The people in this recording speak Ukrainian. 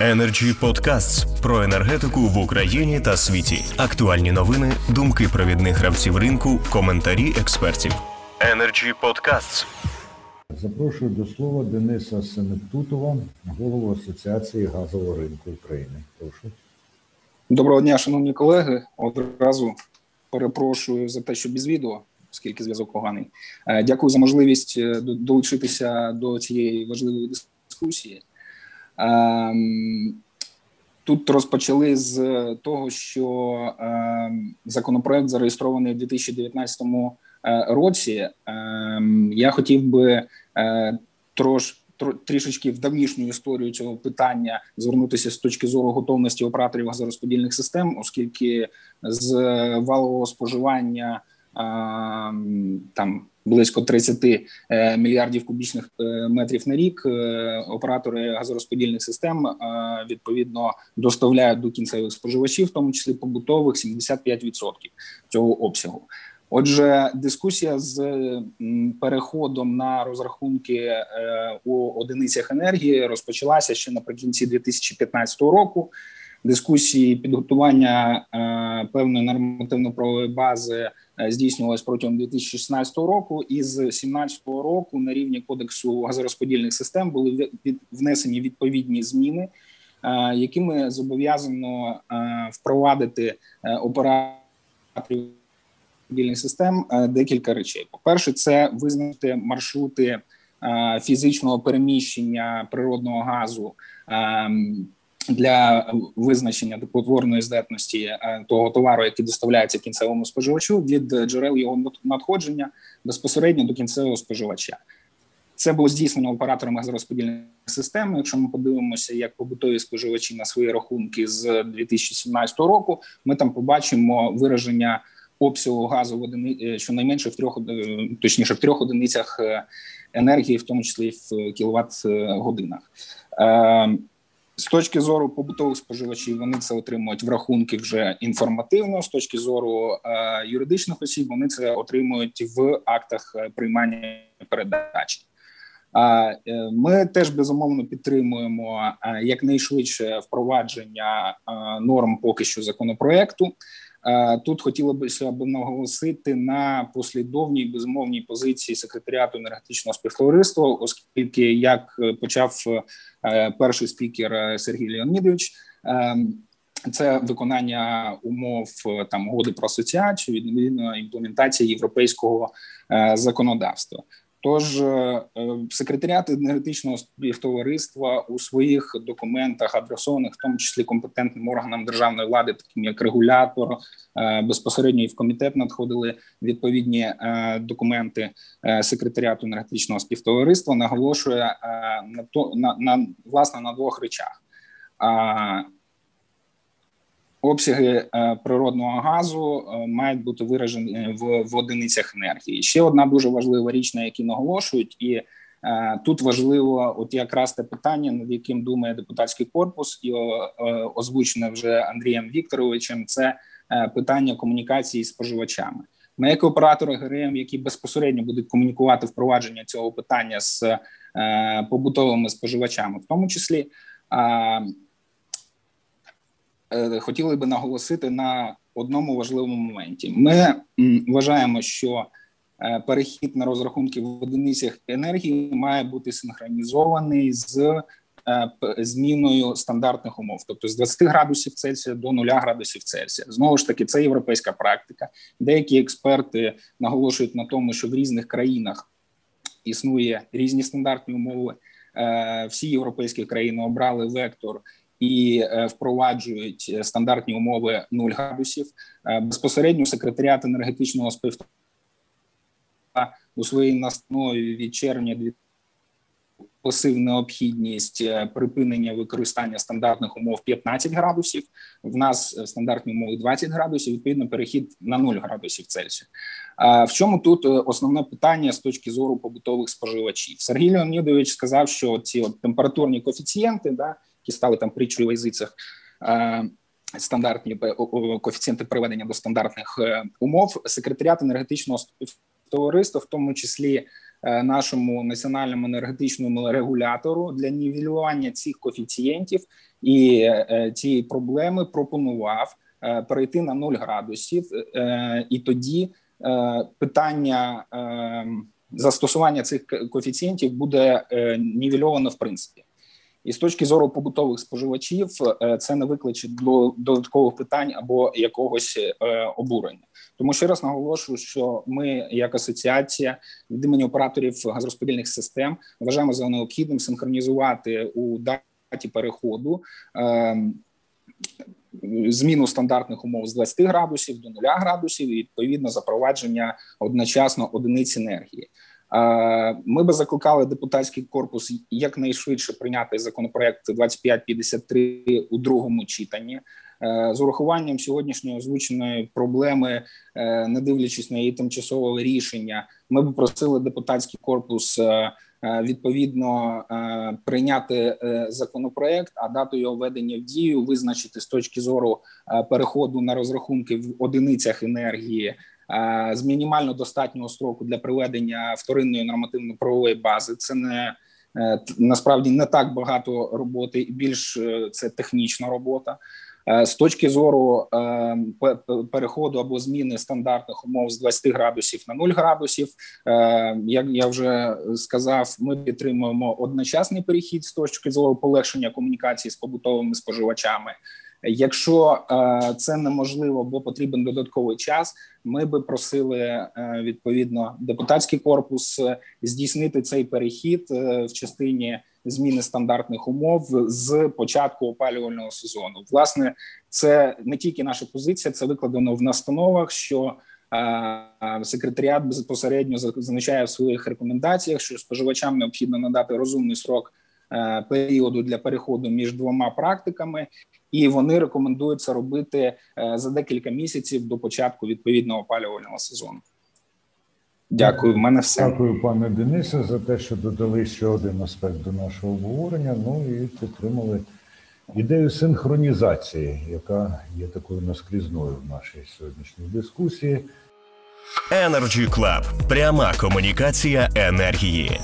Energy Podcasts про енергетику в Україні та світі. Актуальні новини, думки провідних гравців ринку, коментарі експертів. Energy Podcasts. Запрошую до слова Дениса Сенептутова, голову Асоціації газового ринку України. Прошу. Доброго дня, шановні колеги. Одразу перепрошую за те, що без відео, оскільки зв'язок поганий. Е, дякую за можливість е, долучитися до цієї важливої дискусії. Ем, тут розпочали з того, що ем, законопроект зареєстрований у 2019 е, році. Ем, я хотів би трош трішечки в давнішню історію цього питання звернутися з точки зору готовності операторів газорозподільних систем, оскільки з валового споживання там близько 30 е, мільярдів кубічних е, метрів на рік. Е, оператори газорозподільних систем відповідно доставляють до кінцевих споживачів, в тому числі побутових 75% цього обсягу. Отже, дискусія з переходом на розрахунки у одиницях енергії розпочалася ще наприкінці 2015 року. Дискусії підготування певної нормативно-правової бази Е, здійснювалась протягом 2016 року, і з 2017 року на рівні кодексу газорозподільних систем були внесені відповідні зміни, е, якими зобов'язано е, впровадити операторів систем декілька речей. По перше, це визначити маршрути фізичного переміщення природного газу ем, для визначення теплотворної здатності е, того товару, який доставляється кінцевому споживачу, від джерел його надходження безпосередньо до кінцевого споживача. Це було здійснено операторами газорозподільної системи. Якщо ми подивимося, як побутові споживачі на свої рахунки з 2017 року, ми там побачимо вираження обсягу газу в одини... Е, щонайменше в трьох е, точніше в трьох одиницях енергії, в тому числі в кіловат годинах. З точки зору побутових споживачів, вони це отримують в рахунки вже інформативно. З точки зору е, юридичних осіб, вони це отримують в актах е, приймання передачі. Е, ми теж безумовно підтримуємо е, якнайшвидше впровадження норм поки що законопроекту. Е, тут хотіло б наголосити на послідовній безумовній позиції секретаріату енергетичного співтовариства, оскільки як почав е, перший спікер Сергій Леонідович. Ем, це виконання умов там угоди про асоціацію відповідно імплементація європейського е, законодавства. Тож е, е, секретаріат енергетичного співтовариства у своїх документах адресованих, в тому числі компетентним органам державної влади, таким як регулятор, е, безпосередньо і в комітет надходили відповідні документи секретаріату енергетичного співтовариства. Наголошує на то на, на власне на двох речах обсяги е, природного газу е, мають бути виражені в, в одиницях енергії. Ще одна дуже важлива річ, на якій наголошують, і е, тут важливо, от якраз те питання, над яким думає депутатський корпус, і озвучене вже Андрієм Вікторовичем. Це питання комунікації з споживачами. Ми, як оператори ГРМ, які безпосередньо будуть комунікувати впровадження цього питання з е, побутовими споживачами, в тому числі. Е, хотіли би наголосити на одному важливому моменті. Ми вважаємо, що е, перехід на розрахунки в одиницях енергії має бути синхронізований з е, зміною стандартних умов, тобто з 20 градусів Цельсія до 0 градусів Цельсія. Знову ж таки, це європейська практика. Деякі експерти наголошують на тому, що в різних країнах існує різні стандартні умови. Всі європейські країни обрали вектор і е, впроваджують стандартні умови 0 градусів. Е, безпосередньо секретаріат енергетичного співтовариства у своїй настанові від червня посив необхідність е, припинення використання стандартних умов 15 градусів. В нас стандартні умови 20 градусів. Відповідно, перехід на 0 градусів Цельсію. В чому тут основне питання з точки зору побутових споживачів? Сергій Леонідович сказав, що ці от температурні коефіцієнти, да які стали там притчою в язицях, е, стандартні коефіцієнти приведення до стандартних е, умов. Секретаріат енергетичного товариства, в тому числі е, нашому національному енергетичному регулятору для нівелювання цих коефіцієнтів і цієї проблеми пропонував перейти на 0 градусів, е, і тоді е, питання е, застосування цих коефіцієнтів буде нівельовано в принципі. І з точки зору побутових споживачів, е, це не викличе до додаткових питань або якогось е, обурення. Тому ще раз наголошую, що ми, як асоціація від імені операторів газорозподільних систем, вважаємо за необхідним синхронізувати у даті переходу. Е, Зміну стандартних умов з 20 градусів до 0 градусів, і відповідно запровадження одночасно одиниць енергії. Ми би закликали депутатський корпус якнайшвидше прийняти законопроект 2553 у другому читанні. З урахуванням сьогоднішньої озвученої проблеми, не дивлячись на її тимчасове рішення, ми б просили депутатський корпус відповідно прийняти законопроект, а дату його введення в дію визначити з точки зору переходу на розрахунки в одиницях енергії з мінімально достатнього строку для приведення вторинної нормативно-правової бази. Це не насправді не так багато роботи, і більш це технічна робота. З точки зору переходу або зміни стандартних умов з 20 градусів на 0 градусів, як я вже сказав, ми підтримуємо одночасний перехід з точки зору полегшення комунікації з побутовими споживачами. Якщо е, це неможливо, бо потрібен додатковий час, ми би просили е, відповідно депутатський корпус е, здійснити цей перехід в частині зміни стандартних умов з початку опалювального сезону. Власне, це не тільки наша позиція, це викладено в настановах. що Секретаріат безпосередньо зазначає в своїх рекомендаціях, що споживачам необхідно надати розумний срок періоду для переходу між двома практиками, і вони рекомендують це робити за декілька місяців до початку відповідного опалювального сезону. Дякую, в мене все. Дякую, пане Денисе, за те, що додали ще один аспект до нашого обговорення. Ну і підтримали ідею синхронізації, яка є такою наскрізною в нашій сьогоднішній дискусії. Energy Club. пряма комунікація енергії.